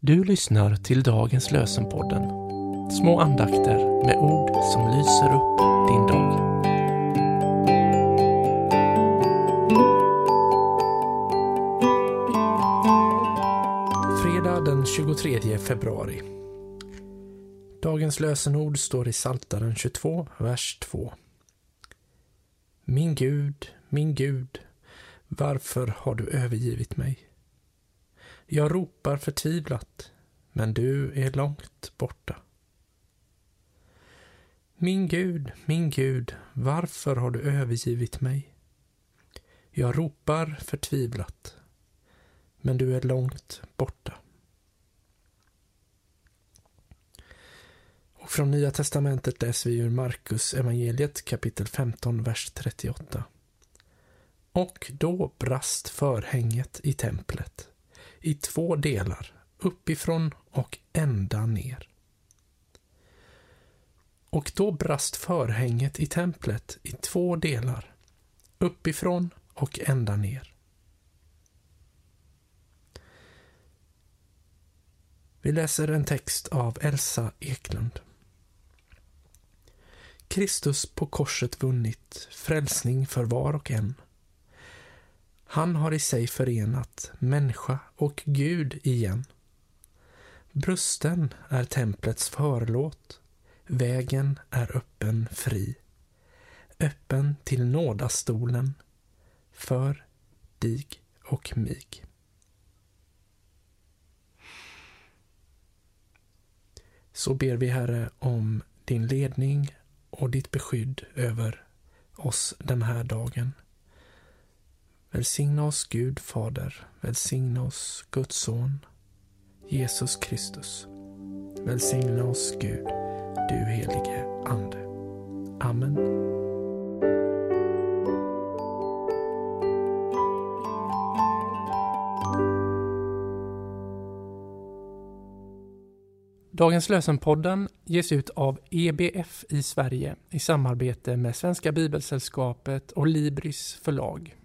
Du lyssnar till dagens lösenpodden. Små andakter med ord som lyser upp din dag. Fredag den 23 februari. Dagens lösenord står i Saltaren 22, vers 2. Min Gud, min Gud, varför har du övergivit mig? Jag ropar förtvivlat, men du är långt borta. Min Gud, min Gud, varför har du övergivit mig? Jag ropar förtvivlat, men du är långt borta. Och från Nya Testamentet läser vi ur Markus evangeliet kapitel 15, vers 38. Och då brast förhänget i templet i två delar, uppifrån och ända ner. Och då brast förhänget i templet i två delar, uppifrån och ända ner. Vi läser en text av Elsa Eklund. Kristus på korset vunnit frälsning för var och en. Han har i sig förenat människa och Gud igen. Brusten är templets förlåt. Vägen är öppen fri. Öppen till nådastolen för dig och mig. Så ber vi, Herre, om din ledning och ditt beskydd över oss den här dagen. Välsigna oss Gud Fader, välsigna oss Guds Son, Jesus Kristus. Välsigna oss Gud, du helige Ande. Amen. Dagens lösenpodden ges ut av EBF i Sverige i samarbete med Svenska Bibelsällskapet och Libris förlag.